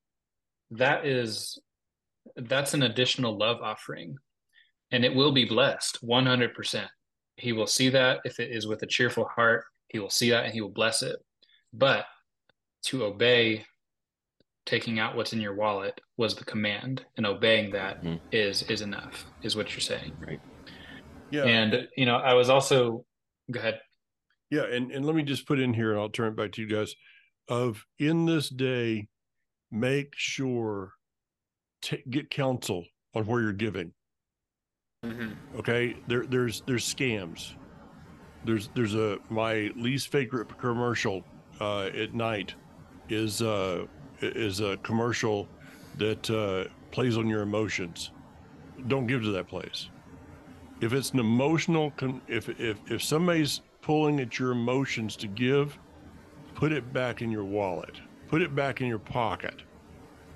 that is that's an additional love offering and it will be blessed 100% he will see that if it is with a cheerful heart he will see that and he will bless it. But to obey taking out what's in your wallet was the command and obeying that Mhm. is is enough is what you're saying right? Yeah. and you know i was also go ahead Yeah, and, and let me just put in here, and I'll turn it back to you guys. Of in this day, make sure to get counsel on where you're giving. Mhm. Okay, there there's there's scams. There's there's a my least favorite commercial uh, at night is uh is a commercial that uh, plays on your emotions. Don't give to that place. If it's an emotional, con- if if if somebody's pulling at your emotions to give, put it back in your wallet. Put it back in your pocket.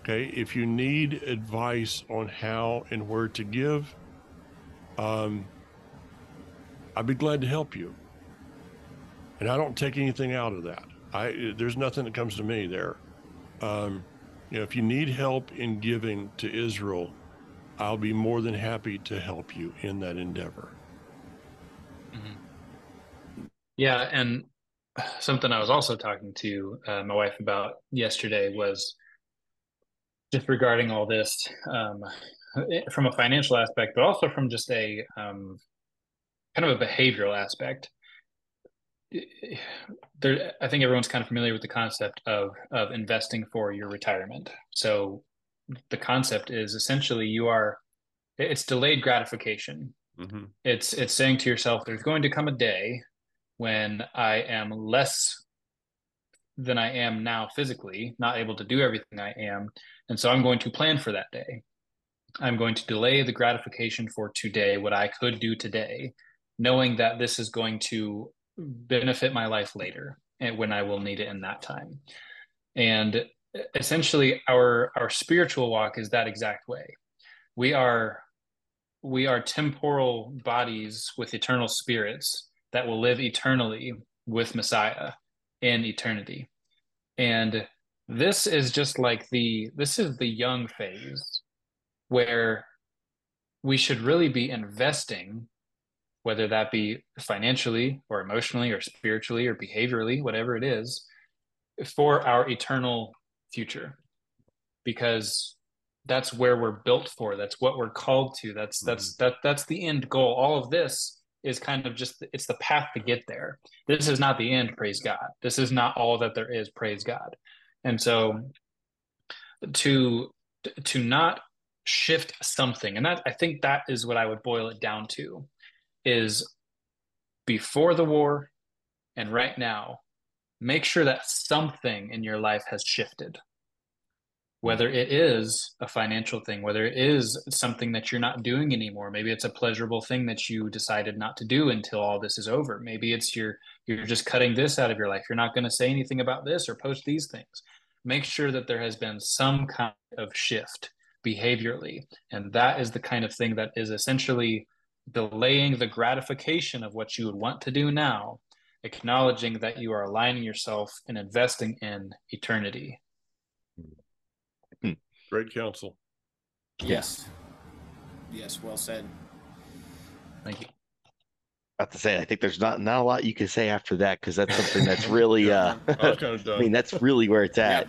Okay. If you need advice on how and where to give, um, I'd be glad to help you. And I don't take anything out of that. I there's nothing that comes to me there. Um, you know, if you need help in giving to Israel, I'll be more than happy to help you in that endeavor. Yeah, and something I was also talking to uh, my wife about yesterday was just regarding all this um, from a financial aspect, but also from just a um, kind of a behavioral aspect. there i think everyone's kind of familiar with the concept of of investing for your retirement. So the concept is essentially you are it's delayed gratification. Mm-hmm. it's it's saying to yourself there's going to come a day when i am less than i am now physically not able to do everything i am and so i'm going to plan for that day. I'm going to delay the gratification for today what i could do today knowing that this is going to benefit my life later and when I will need it in that time. And essentially our our spiritual walk is that exact way. We are we are temporal bodies with eternal spirits that will live eternally with Messiah in eternity. And this is just like the this is the young phase where we should really be investing whether that be financially or emotionally or spiritually or behaviorally, whatever it is, for our eternal future. Because that's where we're built for. That's what we're called to. That's that's mm-hmm. that that's the end goal. All of this is kind of just it's the path to get there. This is not the end, praise God. This is not all that there is, praise God. And so to to not shift something and that i think that is what i would boil it down to is before the war and right now, make sure that something in your life has shifted. Whether it is a financial thing, whether it is something that you're not doing anymore, maybe it's a pleasurable thing that you decided not to do until all this is over. Maybe it's you're you're just cutting this out of your life. You're not going to say anything about this or post these things. Make sure that there has been some kind of shift behaviorally, and that is the kind of thing that is essentially delaying the gratification of what you would want to do now, acknowledging that you are aligning yourself and investing in eternity. Hmm. Great counsel. Yes. Yes, well said. Thank you. About to say, I think there's not not a lot you can say after that because that's something that's really. uh I, kind of I mean, that's really where it's at.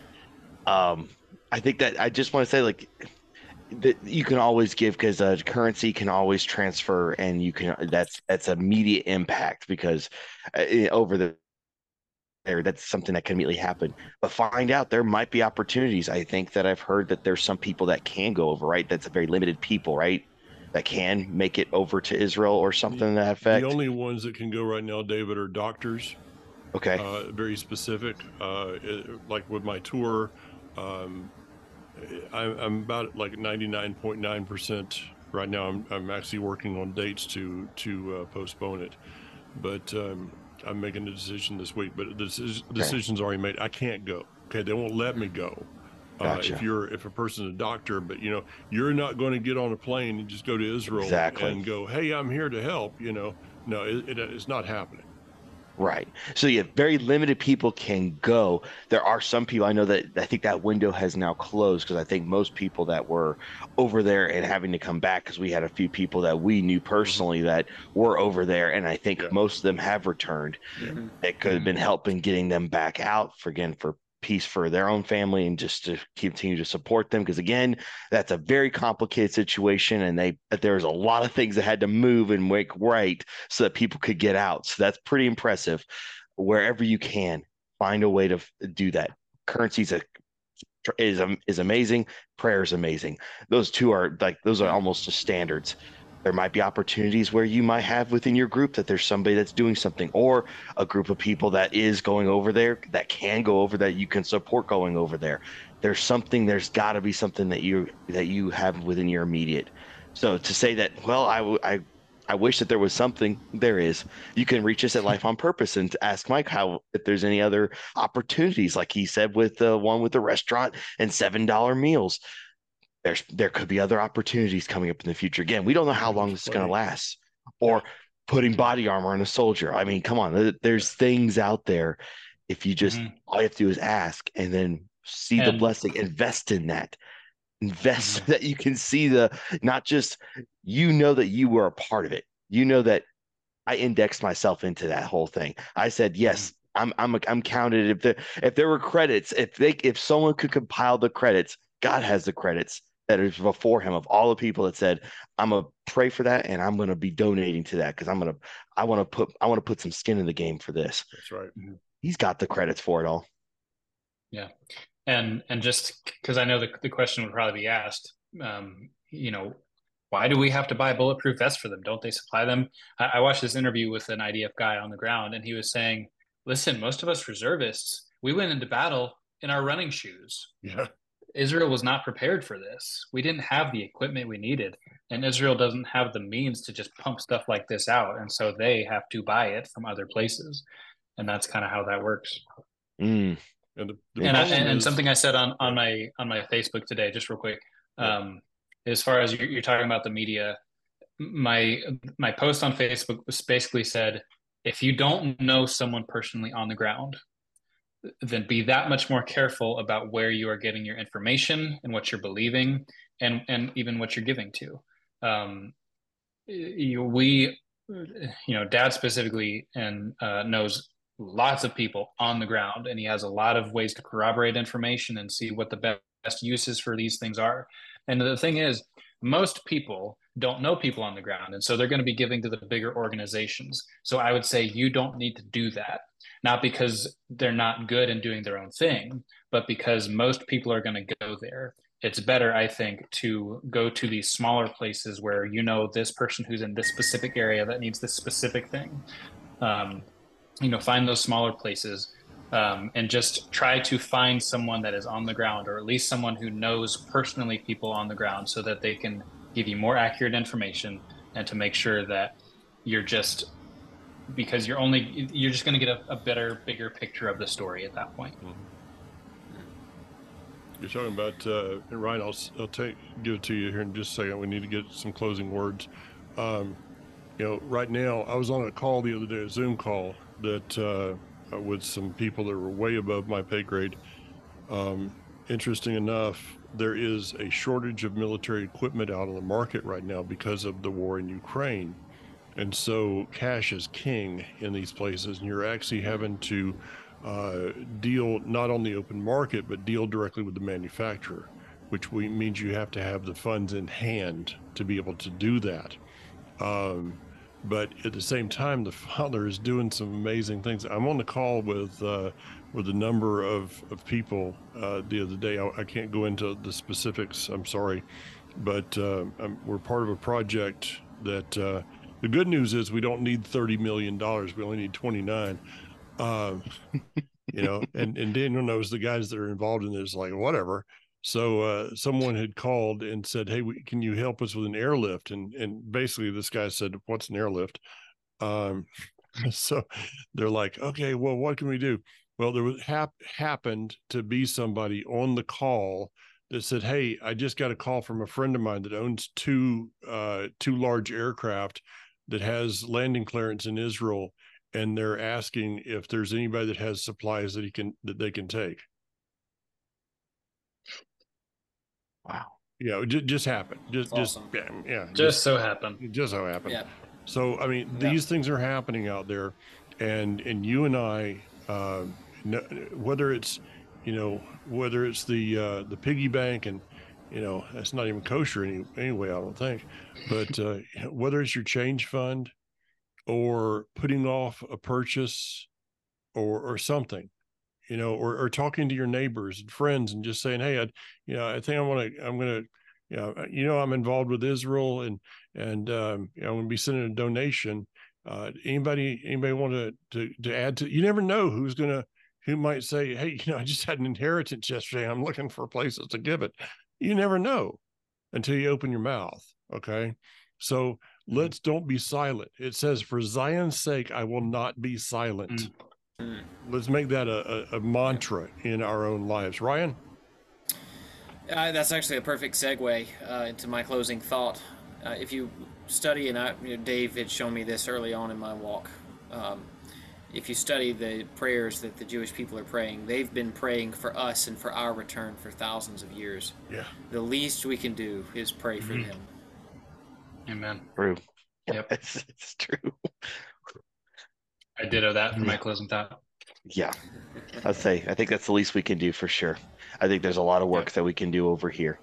Yeah. Um, I think that I just want to say, like, that you can always give because a currency can always transfer and you can that's that's immediate impact because uh, over the there that's something that can immediately happen. But find out there might be opportunities. I think that i've heard that there's some people that can go over right? That's a very limited people right? That can make it over to israel or something the, that effect. the only ones that can go right now david are doctors okay. uh, very specific uh, it, like with my tour um, I'm about like 99.9% right now. I'm, I'm actually working on dates to to uh, postpone it, but um, I'm making a decision this week. But the decision's already made. I can't go. Okay, they won't let me go. Gotcha. Uh, if you're if a person's a doctor, but you know you're not going to get on a plane and just go to Israel exactly. and go, hey, I'm here to help. You know, no, it, it, it's not happening. Right. So yeah, very limited people can go. There are some people I know that I think that window has now closed because I think most people that were over there and having to come back because we had a few people that we knew personally that were over there and I think yeah. most of them have returned. Mm-hmm. It could have been helping getting them back out for again for peace for their own family and just to continue to support them. Because again that's a very complicated situation and they there's a lot of things that had to move and make right so that people could get out. So that's pretty impressive. Wherever you can find a way to do that. Currencies a is is amazing. Prayer is amazing. Those two are like those are almost the standards there might be opportunities where you might have within your group that there's somebody that's doing something or a group of people that is going over there that can go over that you can support going over there there's something there's got to be something that you that you have within your immediate so to say that well i i I wish that there was something. There is. You can reach us at Life on Purpose and ask Mike how if there's any other opportunities, like he said with the one with the restaurant and seven dollar meals there's there could be other opportunities coming up in the future. Again, we don't know how long this is going to last, or putting body armor on a soldier. I mean, come on, there's things out there. If you just mm-hmm. all you have to do is ask, and then see and, the blessing, invest in that, invest mm-hmm. that you can see the not just you know that you were a part of it. You know that I indexed myself into that whole thing. I said yes. Mm-hmm. I'm I'm I'm counted. If there if there were credits, if they if someone could compile the credits, God has the credits that is before him of all the people that said, I'm gonna pray for that and I'm gonna be donating to that because I'm gonna I want to put I want to put some skin in the game for this. That's right. He's got the credits for it all. Yeah. And and just because I know the, the question would probably be asked, um, you know, why do we have to buy bulletproof vests for them? Don't they supply them? I, I watched this interview with an IDF guy on the ground, and he was saying, "Listen, most of us reservists, we went into battle in our running shoes. Yeah. Israel was not prepared for this. We didn't have the equipment we needed, and Israel doesn't have the means to just pump stuff like this out, and so they have to buy it from other places, and that's kind of how that works. Mm, And, the, the and, I, problem and, and something I said on on my on my Facebook today, just real quick, Yeah. um, as far as you're, you're talking about the media, my my post on Facebook was basically said, if you don't know someone personally on the ground, then be that much more careful about where you are getting your information and what you're believing, and and even what you're giving to. Um, you, we, you know, Dad specifically and uh, knows lots of people on the ground and he has a lot of ways to corroborate information and see what the best uses for these things are and the thing is most people don't know people on the ground and so they're going to be giving to the bigger organizations. So i would say you don't need to do that not because they're not good in doing their own thing but because most people are going to go there. It's better i think to go to these smaller places where you know this person who's in this specific area that needs this specific thing. Um, you know find those smaller places um, and just try to find someone that is on the ground or at least someone who knows personally people on the ground so that they can give you more accurate information and to make sure that you're just because you're only you're just going to get a, a better bigger picture of the story at that point You're talking about uh, Ryan. I'll I'll take give it to you here in just a second. We need to get some closing words. Um, you know, right now I was on a call the other day, a Zoom call that uh, with some people that were way above my pay grade. Um, interesting enough, there is a shortage of military equipment out on the market right now because of the war in Ukraine. And so cash is king in these places, and you're actually having to uh, deal not on the open market, but deal directly with the manufacturer, which we, means you have to have the funds in hand to be able to do that. Um, but at the same time, the father is doing some amazing things. I'm on the call with uh, with a number of, of people uh, the other day. I, I can't go into the specifics. I'm sorry, but uh, I'm, we're part of a project that uh, the good news is we don't need thirty million dollars. We only need twenty nine. Um, you know, and and Daniel knows the guys that are involved in this. Like whatever. So uh, someone had called and said, "Hey, we, can you help us with an airlift?" And and basically, this guy said, "What's an airlift?" Um, so they're like, "Okay, well, what can we do?" Well, there was hap- happened to be somebody on the call that said, "Hey, I just got a call from a friend of mine that owns two uh, two large aircraft that has landing clearance in Israel, and they're asking if there's anybody that has supplies that he can that they can take." Wow. Yeah, it ju- just happened. Just, That's just awesome. yeah, yeah, just so happened it just so happened. Yeah. So I mean, Yeah. these things are happening out there, and and you and I, uh, whether it's, you know, whether it's the uh, the piggy bank and, you know, that's not even kosher any anyway. I don't think, but uh, whether it's your change fund, or putting off a purchase, or or something, you know, or or talking to your neighbors and friends and just saying, hey, I, you know, I think I want to, I'm gonna, you know, you know, I'm involved with Israel and and um, you know, I'm going to be sending a donation. Uh, anybody, anybody want to, to to add to? You never know who's going to, who might say, "Hey, you know, I just had an inheritance yesterday. I'm looking for places to give it." You never know until you open your mouth. Okay, so let's don't be silent. It says, "For Zion's sake, I will not be silent." Mm. Let's make that a, a, a mantra in our own lives. Ryan, Uh, that's actually a perfect segue uh, into my closing thought. Uh, if you study, and I, you know, Dave had shown me this early on in my walk. Um, if you study the prayers that the Jewish people are praying, they've been praying for us and for our return for thousands of years. yeah, The least we can do is pray for Mhm. them. amen True. Yep. It's, it's true. I ditto that for my closing thought Yeah. I'd say I think that's the least we can do for sure. I think there's a lot of work that we can do over here.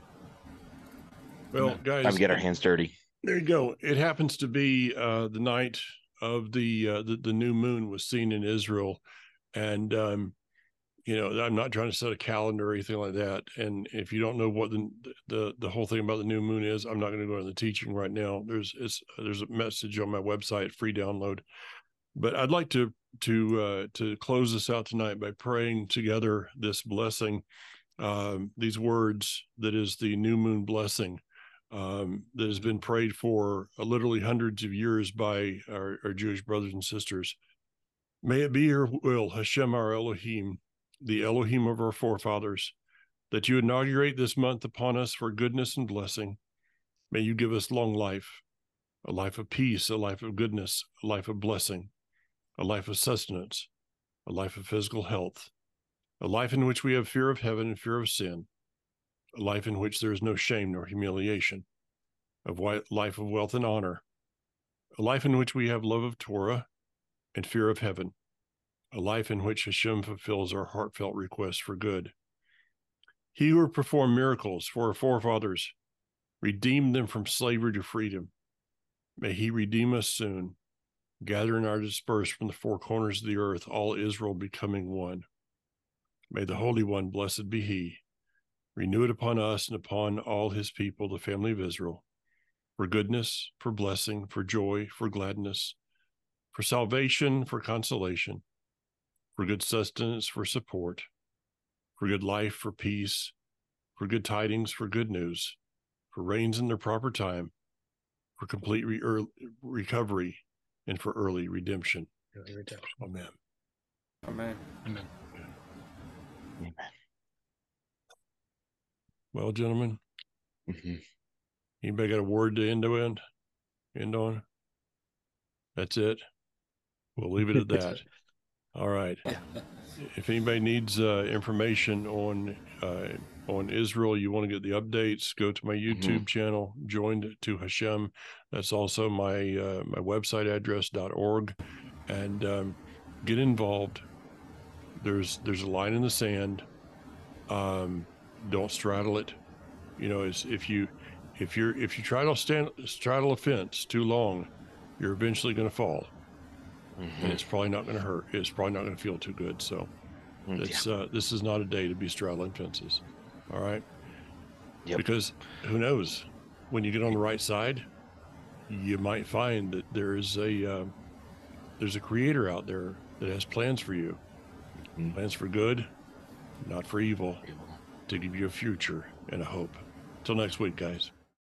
Well, guys, Time to get our hands dirty. There you go. It happens to be uh, the night of the, uh, the the new moon was seen in Israel, and um, you know I'm not trying to set a calendar or anything like that. And if you don't know what the the the whole thing about the new moon is, I'm not going to go into the teaching right now. There's it's there's a message on my website, free download. But I'd like to to uh, to close this out tonight by praying together this blessing, um, these words that is the new moon blessing um, that has been prayed for uh, literally hundreds of years by our, our Jewish brothers and sisters. May it be your will, Hashem our Elohim, the Elohim of our forefathers, that you inaugurate this month upon us for goodness and blessing. May you give us long life, a life of peace, a life of goodness, a life of blessing, a life of sustenance, a life of physical health, a life in which we have fear of heaven and fear of sin, a life in which there is no shame nor humiliation, a life of wealth and honor, a life in which we have love of Torah and fear of heaven, a life in which Hashem fulfills our heartfelt requests for good. He who performed miracles for our forefathers, redeemed them from slavery to freedom. May he redeem us soon, gathering our dispersed from the four corners of the earth, all Israel becoming one. May the Holy One, blessed be he, renew it upon us and upon all his people, the family of Israel, for goodness, for blessing, for joy, for gladness, for salvation, for consolation, for good sustenance, for support, for good life, for peace, for good tidings, for good news, for rains in their proper time, for complete re- er- recovery, and for early redemption. Early redemption. Amen. Amen. Amen. Amen. Well, gentlemen, Mhm. anybody got a word to end to end? End on? That's it. We'll leave it at that. All right. If anybody needs uh, information on uh, on Israel, you want to get the updates, go to my YouTube channel, joined to Hashem. That's also my uh, my website address .org, and um, get involved. There's there's a line in the sand. Um, don't straddle it. You know, it's, if you if you're if you try to stand straddle a fence too long, you're eventually going to fall, and Mhm. it's probably not going to hurt. It's probably not going to feel too good. So. Mm, It's uh, this is not a day to be straddling fences. All right. Yep. Because who knows, when you get on the right side, you might find that there's a uh, there's a creator out there that has plans for you, Mhm. plans for good, not for evil, yeah. to give you a future and a hope. Till next week, guys.